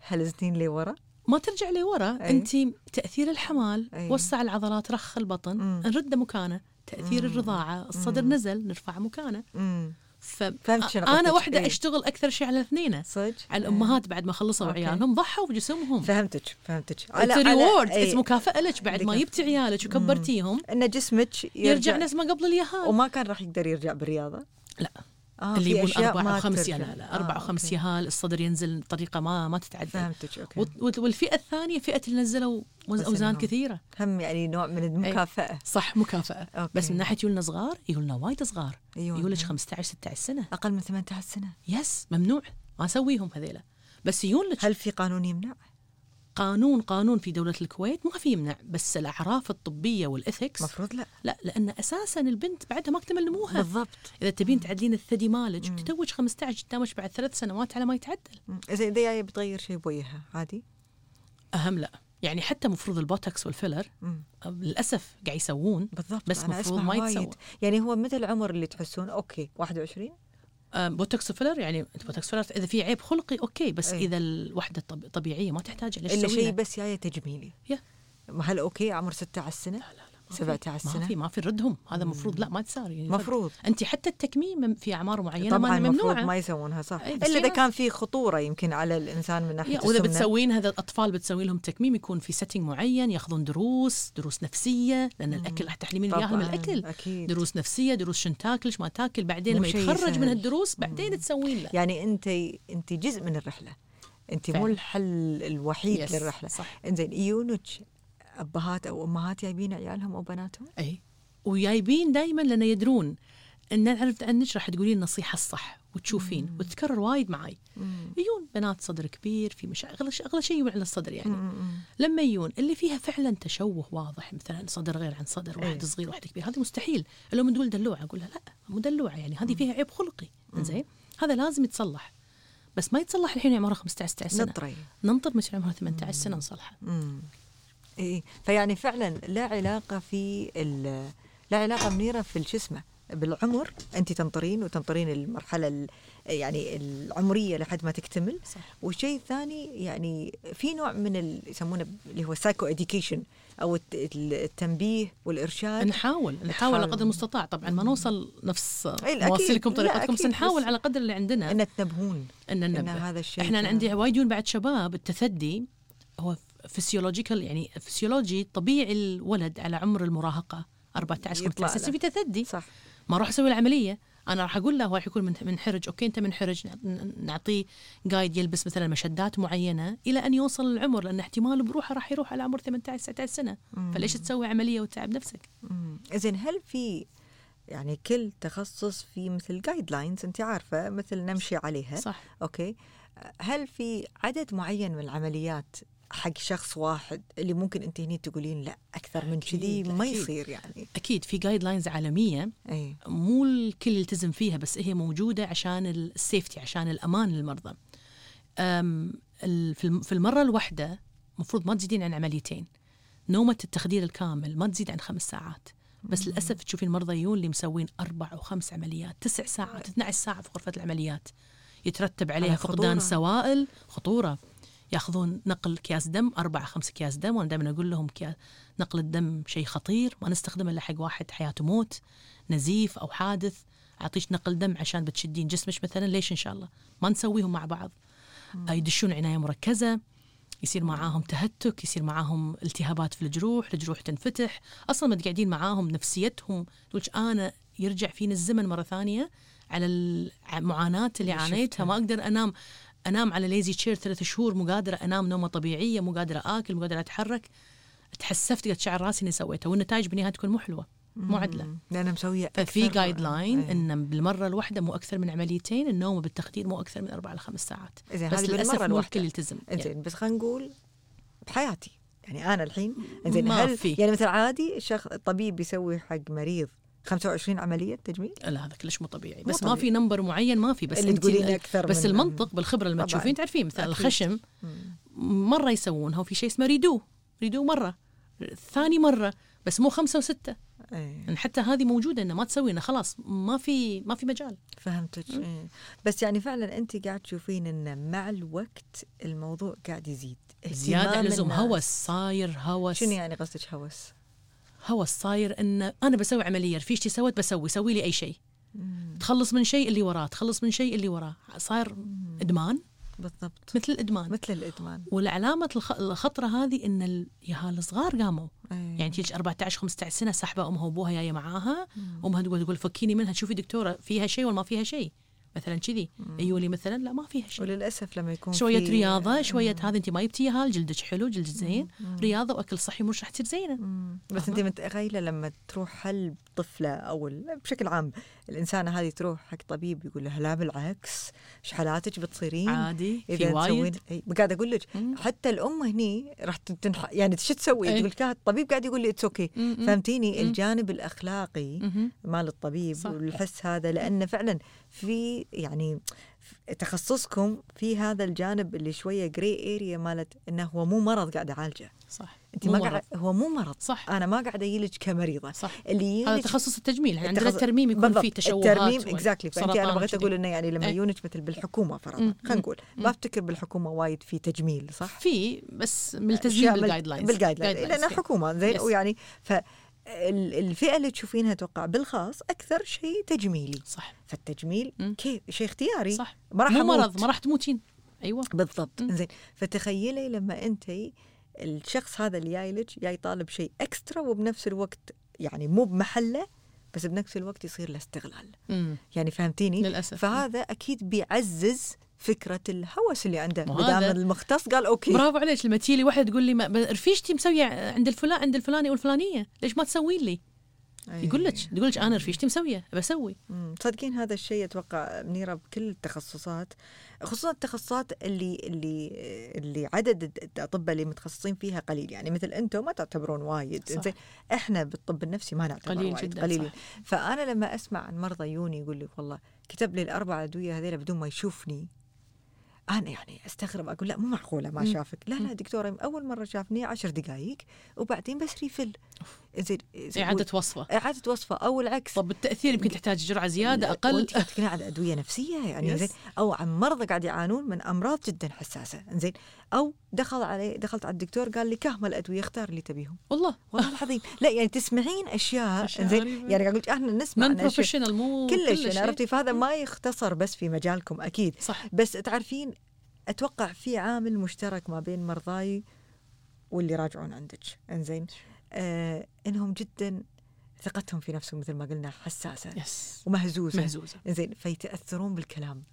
هالسنين لورا؟ ما ترجع لورا أي. انت تأثير الحمل أي. وسع العضلات رخ البطن مم. نرده مكانه تأثير الرضاعة الصدر نزل نرفع مكانه امم ف أنا. واحدة إيه. أشتغل أكثر شيء على الاثنين صدق على الأمهات بعد ما خلصوا okay. عيالهم ضحوا بجسمهم فهمتك فهمتك it's reward إيه. it's مكافأة لك بعد ما. جبتي عيالك وكبرتيهم إن جسمك يرجع, يرجع نفس ما قبل اليهال وما كان راح يقدر يرجع بالرياضة لا آه اللي أشياء أربع وخمس ترجع. يهال لا أربع آه، وخمس. يهال الصدر ينزل بطريقة ما ما تتعدل. فهمتك okay. والفئة الثانية فئة اللي نزلوا أوزان كثيرة. هم يعني نوع من المكافأة. صح مكافأة. okay. بس من ناحية يولنا صغار يولنا وايد صغار. أيوة. يولج 15 16 سنة. أقل من 18 سنة. yes ممنوع. ما أسويهم هذيلا. بس يولج هل في قانون يمنع؟ قانون قانون في دولة الكويت ما في يمنع بس الأعراف الطبية وال ethics المفروض لا. لا لأن أساسا البنت بعدها ما اكتمل نموها بالضبط. إذا تبين تعدلين الثدي مالك تتوج 15 قدامك بعد ثلاث سنوات على ما يتعدل. إذا إذا بتغير شيء بوجهها عادي؟ أهم لا. يعني حتى مفروض البوتوكس والفيلر للأسف قاعد يسوون بالضبط. بس مفروض ما. يتسوى. يعني هو متى العمر اللي تحسون okay 21 آه، بوتوكس وفيلر يعني بوتوكس فيلر إذا في عيب خلقي okay بس أي. إذا الوحدة طبيعية ما تحتاج الا شيء؟ بس جاية تجميلي يا. ما هل okay عمر 16 سنة؟ لا لا لا ما في. 17 ما سنة. في ما في ردهم. هذا المفروض لا ما تصير. يعني مفروض. أنت حتى التكميم في أعمار معينة طبعا ما المفروض ممنوعه ما يسوونها صح. بس الا إذا كان في خطورة يمكن على الإنسان من ناحية وإذا. بتسوين هذا الأطفال بتسوي لهم تكميم يكون في setting معين ياخذون دروس دروس نفسية لأن الأكل راح تحرمين من طبعاً، الأكل. أكيد. دروس نفسية دروس شن تاكل ما تاكل بعدين لما يتخرج من. هالدروس بعدين تسوين له. يعني أنت أنت جزء من الرحلة. أنت مو. الحل الوحيد يس، للرحلة. صح. إنزين يجونك أبهات أو أمهات جايبين عيالهم أو بناتهم؟ إي. وجايبين دائما لأن يدرون إن نعرف عنك راح تقولين النصيحة الصح وتشوفين وتتكرر وايد معي يجون بنات صدر كبير في مشاكل اغلى شيء اغلى شيء يجون على الصدر يعني. لما يجون اللي فيها فعلا تشوه واضح مثلا صدر غير عن صدر واحد إيه. صغير واحد كبير هذه مستحيل. لو من دول دلوعة أقول لها لا مو دلوعة يعني هذه فيها عيب خلقي. زين هذا لازم يتصلح. بس ما يتصلح الحين عمره 15 16 سنة. نطري. ننطر مثل عمره 18 سنة نصلحه. اي فيعني فعلا لا علاقة في ال- لا علاقة منيرة في شو اسمه بالعمر. أنت تنطرين وتنطرين المرحلة ال- يعني العمرية لحد ما تكتمل. صح. والشيء الثاني يعني في نوع من يسمونه اللي هو psychoeducation أو الت- ال- التنبيه والإرشاد. نحاول نحاول على. قدر المستطاع. طبعا ما نوصل نفس إي، أكيد. مواصلكم طريقتكم بس نحاول على قدر اللي عندنا إن تنبهون إن ننبه هذا الشيء إحنا عندي وايد بعد شباب التثدي هو physiological يعني فسيولوجي طبيعي الولد على عمر المراهقة 14 يطلع 15 له. في تثدي. صح. ما راح أسوي العملية أنا راح أقول له هو راح يكون من- منحرج okay أنت منحرج نعطيه guide يلبس مثلا مشدات معينة إلى أن يوصل العمر لأن احتمال بروحه راح يروح على عمر 18 19 سنة. فليش تسوي عملية وتتعب نفسك؟ زين هل في يعني كل تخصص في مثل guidelines أنت عارفة مثل نمشي عليها. صح. okay. هل في عدد معين من العمليات حق شخص واحد اللي ممكن انت هني تقولين لا أكثر من كذي ما. يصير يعني. أكيد في guidelines عالمية إي. مو الكل يلتزم فيها بس هي موجودة عشان ال safety عشان الأمان للمرضى. في الم- في المرة الواحدة المفروض ما تزيدين عن عمليتين. نومه التخدير الكامل ما تزيد عن خمس ساعات. بس للأسف تشوفين مرضى يون اللي مسوين أربع وخمس عمليات تسع ساعات 12 ساعة في غرفة العمليات. يترتب عليها على فقدان خطورة. سوائل خطورة. ياخذون نقل اكياس دم أربعة خمسة اكياس دم وأنا دائما أقول لهم نقل الدم شيء خطير ما نستخدمه إلا حق واحد حياته موت نزيف أو حادث. أعطيك نقل دم عشان بتشدين جسمك مثلا ليش؟ إن شاء الله. ما نسويهم مع بعض. آه، يدشون عناية مركزة يصير معاهم تهتك يصير معاهم التهابات في الجروح الجروح تنفتح. أصلا ما قاعدين معاهم نفسيتهم تقول أنا يرجع فيني الزمن مرة ثانية على المعاناه اللي عانيتها. ما أقدر أنام. أنام على lazy chair ثلاث شهور مو قادرة أنام نومة طبيعية مو قادرة آكل مو قادرة أتحرك تحسفت قد شعر راسي إني سويته والنتائج بالنهاية تكون مو حلوة مو عدلة مم. لأن مسوية ففي guideline. إن بالمرة الواحدة مو أكثر من عمليتين النوم بالتخدير مو أكثر من أربع لخمس ساعات زين بس للأسف مو. الكل يلتزم يعني. انزين بس خلينا نقول بحياتي يعني أنا الحين إنزين ما هل في. يعني مثلا عادي شخص طبيب يسوي حق مريض 25 عملية تجميل لا هذا كلش مو طبيعي مو بس ما. في number معين ما في بس اللي تقولين أكثر بس من- المنطق بالخبره لما. تشوفين تعرفين مثلا. الخشم. مرة يسوونها وفي شيء اسمه redo redo مرة ثاني مرة بس مو خمسة وستة إيه يعني حتى هذه موجودة إنه ما تسوي انه خلاص ما في ما في مجال فهمتك إيه. بس يعني فعلا انت قاعد تشوفين إن مع الوقت الموضوع قاعد يزيد زيادة اهتمام اللزوم. هوس صاير هوس شنو يعني قصدك هوس؟ هوس صاير إن أنا بسوي عملية رفيجتي سوت بسوي سوي لي أي شيء. تخلص من شيء اللي وراه تخلص من شيء اللي وراه. صاير إدمان. بالضبط. مثل الإدمان. مثل الإدمان. والعلامة الخ- الخطرة هذه إن اليهال الصغار قاموا. إيه. يعني تيجي 14 15 سنة سحبة أمها وأبوها جاية معاها. أمها تقول تقول فكيني منها شوفي دكتورة فيها شيء ولا ما فيها شيء. مثلا كذي ايولي مثلا لا ما فيها شيء وللأسف لما يكون شوية رياضة شوية هذا أنت ما جبتي يهال جلدك حلو جلدك زين رياضة وأكل صحي مش راح تصير زينة. بس أنت متخيلة لما تروح هل طفلة أو بشكل عام الإنسانة هذه تروح حق طبيب يقول لها لا بالعكس إيش حلاتك بتصيرين عادي في إذا وايد تسوين قاعد أقول لك. حتى الأم هني راح تنح... يعني شو تسوي؟ إيه. تقول لك الطبيب قاعد يقول لي it's okay. فهمتيني. الجانب الأخلاقي. مال الطبيب صح. والحس هذا لأنه فعلا في يعني تخصصكم في هذا الجانب اللي شوية grey area مالت إنه هو مو مرض قاعد أعالجه صح أنت ما. قاعد هو مو مرض صح أنا ما قاعد اجيلك كمريضة صح اللي هذا تخصص التجميل عندنا التخصص- الترميم يكون بالضبط. فيه تشوهات الترميم exactly فأنت أنا بغيت. أقول إنه يعني لما إيه. يونج مثل بالحكومة فرضا. خلينا نقول. ما افتكر بالحكومة وايد في تجميل صح؟ في بس ملتزمين بال guidelines بال guidelines لأنها حكومة زين. ويعني ف الفئة اللي تشوفينها أتوقع بالخاص أكثر شيء تجميلي. صح. فالتجميل. كيف؟ شيء اختياري. صح. ما راح مو. مرض ما راح تموتين. أيوه. بالضبط. زين. فتخيلي لما أنت الشخص هذا اللي جاي لك جاي طالب شيء extra وبنفس الوقت يعني مو بمحله بس بنفس الوقت يصير له استغلال. مم. يعني فهمتيني؟ للأسف. فهذا أكيد بيعزز فكرة الهوس اللي عنده ما دام المختص قال okay برافو عليك لما تجي لي واحدة تقول لي ما- رفيجتي مسويه عند الفلان عند الفلاني والفلانية ليش ما تسوين لي؟ أي. يقول لك يقول لك أنا رفيجتي مسوية بسوي مم. تصدقين هذا الشيء أتوقع منيرة بكل التخصصات خصوصا التخصصات اللي اللي اللي عدد الأطباء اللي متخصصين فيها قليل يعني مثل أنتم ما تعتبرون وايد. زين إحنا بالطب النفسي ما نعتبر قليل وايد جدا قليلين. فأنا لما أسمع عن مرضى يوني يقول لك والله كتب لي الأربع أدوية هذيلا بدون ما يشوفني أنا يعني أستغرب أقول لا مو معقولة ما. شافك. لا لا دكتورة أول مرة شافني عشر دقائق وبعدين بس refill زين زين. إعادة وصفة. إعادة وصفة أو العكس. طب التأثير يمكن تحتاج جرعة زيادة أقل؟ وأنت قاعد تتكلم على ادويه نفسية يعني Yes. زين. أو عن مرضى قاعد يعانون من أمراض جدا حساسة زين. أو دخل علي دخلت على الدكتور قال لي كاهم الأدوية اختار اللي تبيهم. والله. والله العظيم. لا يعني تسمعين أشياء أشياء زين. يعني قاعد إحنا نسمع عن أشياء. professional مو كلش كل يعني شيء. عرفتي؟ فهذا ما يختصر بس في مجالكم أكيد. صح. بس تعرفين أتوقع في عامل مشترك ما بين مرضاي واللي راجعون عندك إنزين. آه إنهم جدا ثقتهم في نفسهم مثل ما قلنا حساسة yes ومهزوزة مهزوزة زين فيتأثرون بالكلام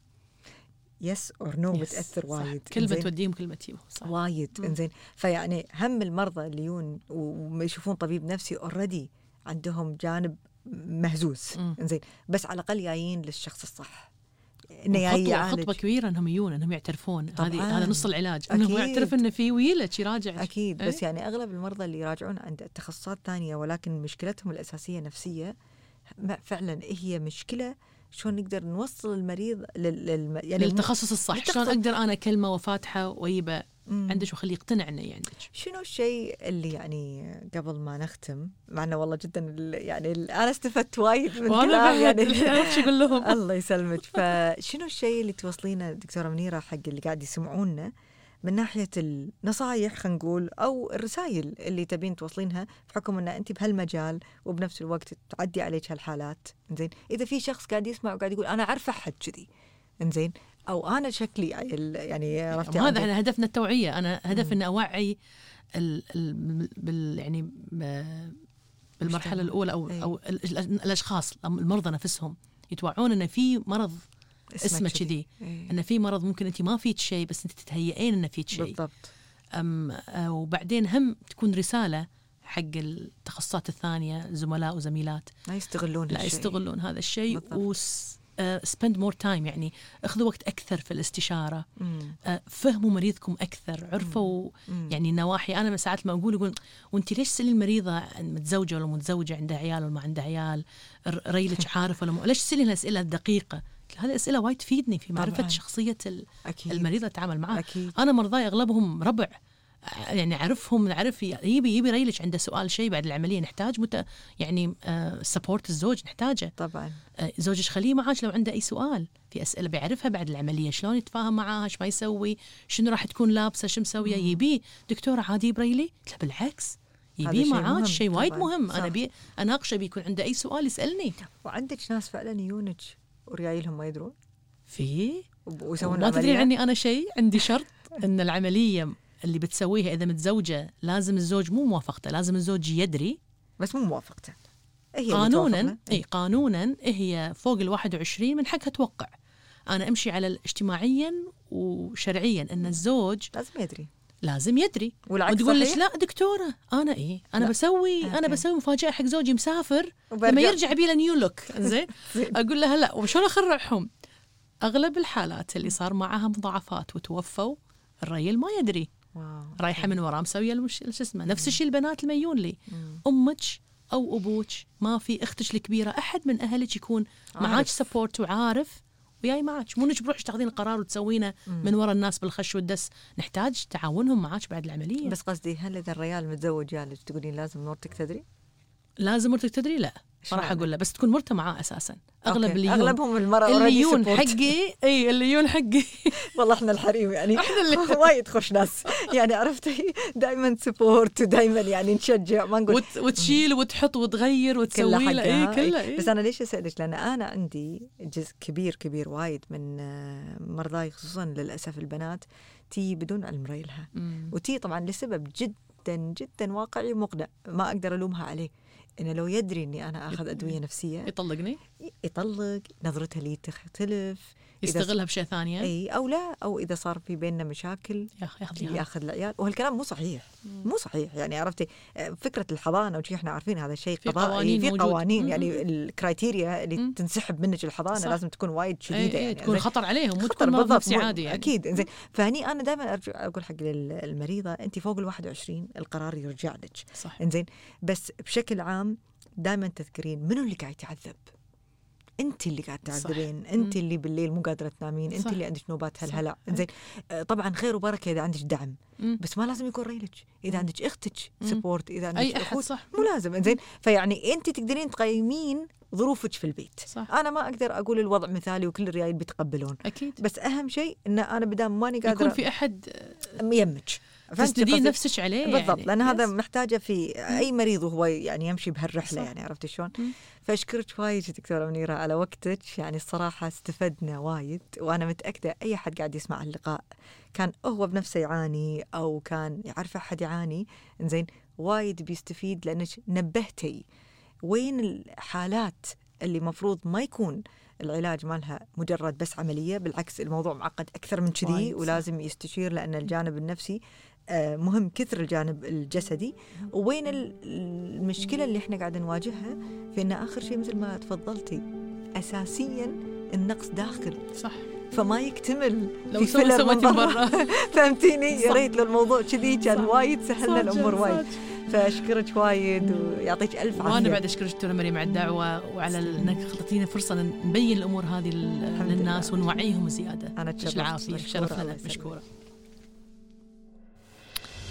yes or no Yes. بتأثر صح. وايد كلمة إنزين؟ توديهم كلمة تجيبهم صح وايد. انزين فيعني هم المرضى اللي يجون وما يشوفون طبيب نفسي already عندهم جانب مهزوز. انزين بس على الأقل جايين للشخص الصح إنه خطوة كبيرة إنهم يجون إنهم يعترفون هذه. هذا نص العلاج انه. يعترف إنه في ويلك يراجع أكيد إيه؟ بس يعني أغلب المرضى اللي يراجعون عند تخصصات ثانية ولكن مشكلتهم الأساسية نفسيه ما- فعلا هي مشكلة شلون نقدر نوصل المريض لل... للم... يعني للتخصص الصح شلون أقدر أنا أكلمه وفاتحة وأجيبه. عندك وخليه يقتنع انه هي عندك شنو الشيء اللي يعني قبل ما نختم مع إنه والله جدا يعني أنا استفدت وايد من وأنا كلام يعني. أعرف شو أقول لهم. الله يسلمك. فشنو الشيء اللي توصلينه دكتورة منيرة حق اللي قاعد يسمعونا من ناحية النصائح خلينا نقول أو الرسائل اللي تبين توصلينها بحكم إن أنت بهالمجال وبنفس الوقت تعدي عليك هالحالات زين إذا في شخص قاعد يسمع وقاعد يقول أنا عارفه أحد كذي زين أو أنا شكلي يعني يعني وهذا عندي- إحنا هدفنا التوعية أنا هدف مم. ان أوعي ال ال بال يعني بالمرحلة. الأولى أو أي. أو ال- ال- الأشخاص المرضى نفسهم يتوعون إن في مرض اسمه كذي إيه. إن في مرض ممكن انت ما فيك شيء بس انت تتهيئين انه فيك شيء بالضبط أم آه، وبعدين هم تكون رسالة حق التخصصات الثانية زملاء وزميلات لا يستغلون لا. يستغلون هذا الشيء بالضبط. و spend more time يعني أخذوا وقت أكثر في الاستشارة. آه، فهموا مريضكم أكثر عرفوا مم. يعني النواحي أنا ساعات ما أقول يقول وأنت ليش تسالين المريضة متزوجة ولا متزوجة عندها عيال ولا ما عندها عيال؟ ريلك عارف ولا مو ليش تسالين الأسئلة الدقيقة؟ هذه أسئلة وايد تفيدني في معرفه طبعاً. شخصية أكيد. المريض أتعامل معاه أكيد. أنا مرضاي أغلبهم ربع. يعني أعرفهم نعرف يبي يبي ريلك عنده سؤال شيء بعد العملية نحتاج مت يعني support الزوج نحتاجه. طبعا. آه، زوجك خليه معاك لو عنده أي سؤال في أسئلة بيعرفها بعد العملية شلون يتفاهم معاها؟ إيش ما يسوي؟ شنو راح تكون لابسة؟ شو مسوية. يبي دكتوره عادي أييب ريلي لا بالعكس. يبي شيء معاك مهم شيء وايد. مهم. صح. أنا بي أناقشه بيكون عنده أي سؤال يسألني. وعندك ناس فعلا يونج وريايلهم ما يدرون؟ في؟ ويسوون ما تدري. عني أنا شيء؟ عندي شرط إن العملية اللي بتسويها إذا متزوجة لازم الزوج مو موافقته لازم الزوج يدري بس مو موافقته هي قانونا. إي قانونا هي فوق ال 21 من حقها توقع أنا أمشي على اجتماعيا وشرعيا إن الزوج لازم يدري لازم يدري والعكس وتقول صحيح؟ لا دكتورة أنا إيه أنا لا. بسوي أنا okay. بسوي مفاجأة حق زوجي مسافر وبرجع. لما يرجع بي له new look زين زين. أقول لها لا وشلون أخرعهم أغلب الحالات اللي صار معاها مضاعفات وتوفوا الريل ما يدري wow رايحة من وراه مسوية المش... شو اسمه نفس الشيء البنات لما يون لي. أمك أو أبوك ما في أختك الكبيرة أحد من أهلك يكون معاك. support وعارف وياي معاك مو إنك بروحك تاخذين القرار وتسوينه. من ورا الناس بالخش والدس نحتاج تعاونهم معاك بعد العملية بس قصدي هل إذا الريال متزوج جالس تقولين لازم مرتك تدري؟ لازم مرتك تدري لا ما راح؟ أقول له بس تكون مرته معاه أساسا أغلب okay. اللي أغلبهم المراه already اللي يون support. حقي إي اللي يون حقي والله إحنا الحريم يعني إحنا اللي وايد خوش ناس يعني عرفتي دائما support ودائما يعني نشجع ما نقول وت... وتشيل وتحط وتغير وتسوي له إي كله إيه. بس أنا ليش أسألك لأن أنا عندي جزء كبير كبير وايد من آه، مرضاي خصوصا للأسف البنات تي بدون علم ريلها. وتي طبعا لسبب جدا جدا واقعي ومقنع ما أقدر ألومها عليه إنه لو يدري إني أنا آخذ أدوية نفسية. يطلقني؟ يطلق نظرته لي تختلف. يستغلها بشيء ثاني؟ إي أو لا أو إذا صار في بيننا مشاكل ياخ ياخذ. ياخذ العيال وهالكلام مو صحيح. مو صحيح. يعني عرفتي آه، فكرة الحضانة وشي إحنا عارفين هذا شيء في قوانين في موجود. قوانين. يعني ال criteria اللي مم. تنسحب منك الحضانة صح. لازم تكون وايد إي شديدة إي يعني تكون؟ خطر عليهم مو تكون مرض نفسي عادي يعني. أكيد زين. فهني أنا دائما أرجع أقول حق المريضة انت فوق ال 21 القرار يرجع لك. صح. إنزين. بس بشكل عام دائما تذكرين منو اللي قاعد يتعذب أنت اللي قاعد. تعذبين أنت. اللي بالليل مو قادرة تنامين أنت. اللي عندك نوبات صح. هالهلع زين آه، طبعا خير وبركة إذا عندك دعم مم. بس ما لازم يكون ريلك إذا. عندك أختك. support إذا عندك أي أحد أخوك مو لازم زين فيعني أنت تقدرين تقيمين ظروفك في البيت صح أنا ما أقدر أقول الوضع مثالي وكل الريايل بيتقبلون أكيد بس أهم شيء إن أنا بدام ماني يكون قادرة في أحد يمك قصدي؟ نفسك عليه بالضبط يعني. لأن هذا. محتاجة في أي مريض وهو يعني يمشي بهالرحلة صح. يعني عرفتي شلون؟ فأشكرك وايد دكتورة منيرة على وقتك يعني الصراحة استفدنا وايد وأنا متأكدة أي أحد قاعد يسمع اللقاء كان هو بنفسه يعاني أو كان يعرف أحد يعاني زين وايد بيستفيد لأنك نبهتي وين الحالات اللي مفروض ما يكون العلاج مالها مجرد بس عملية بالعكس الموضوع معقد أكثر من كذي. ولازم يستشير لأن الجانب النفسي مهم كثر الجانب الجسدي. وين ال- المشكلة اللي إحنا قاعد نواجهها في إن آخر شيء مثل ما تفضلتي اساسيا النقص داخل. صح. فما يكتمل لو في فيلر من برا. فهمتيني؟ يا. ريت لو الموضوع كذي كان. وايد سهلنا الأمور وايد. فأشكرك وايد ويعطيك ألف عافية. وأنا بعد أشكرك دكتورة مريم على الدعوة وعلى إنك خلطتينا فرصة نبين الأمور هذه للناس. ونوعيهم زيادة. أنا تشرفت العافية. مشكورة، شرف الله لنا يسلمك. مشكورة.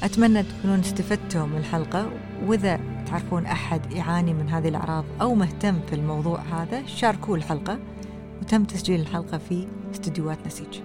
أتمنى تكونون استفدتوا من الحلقة وإذا تعرفون أحد يعاني من هذه الأعراض أو مهتم في الموضوع هذا شاركوه الحلقة وتم تسجيل الحلقة في استديوهات نسيج.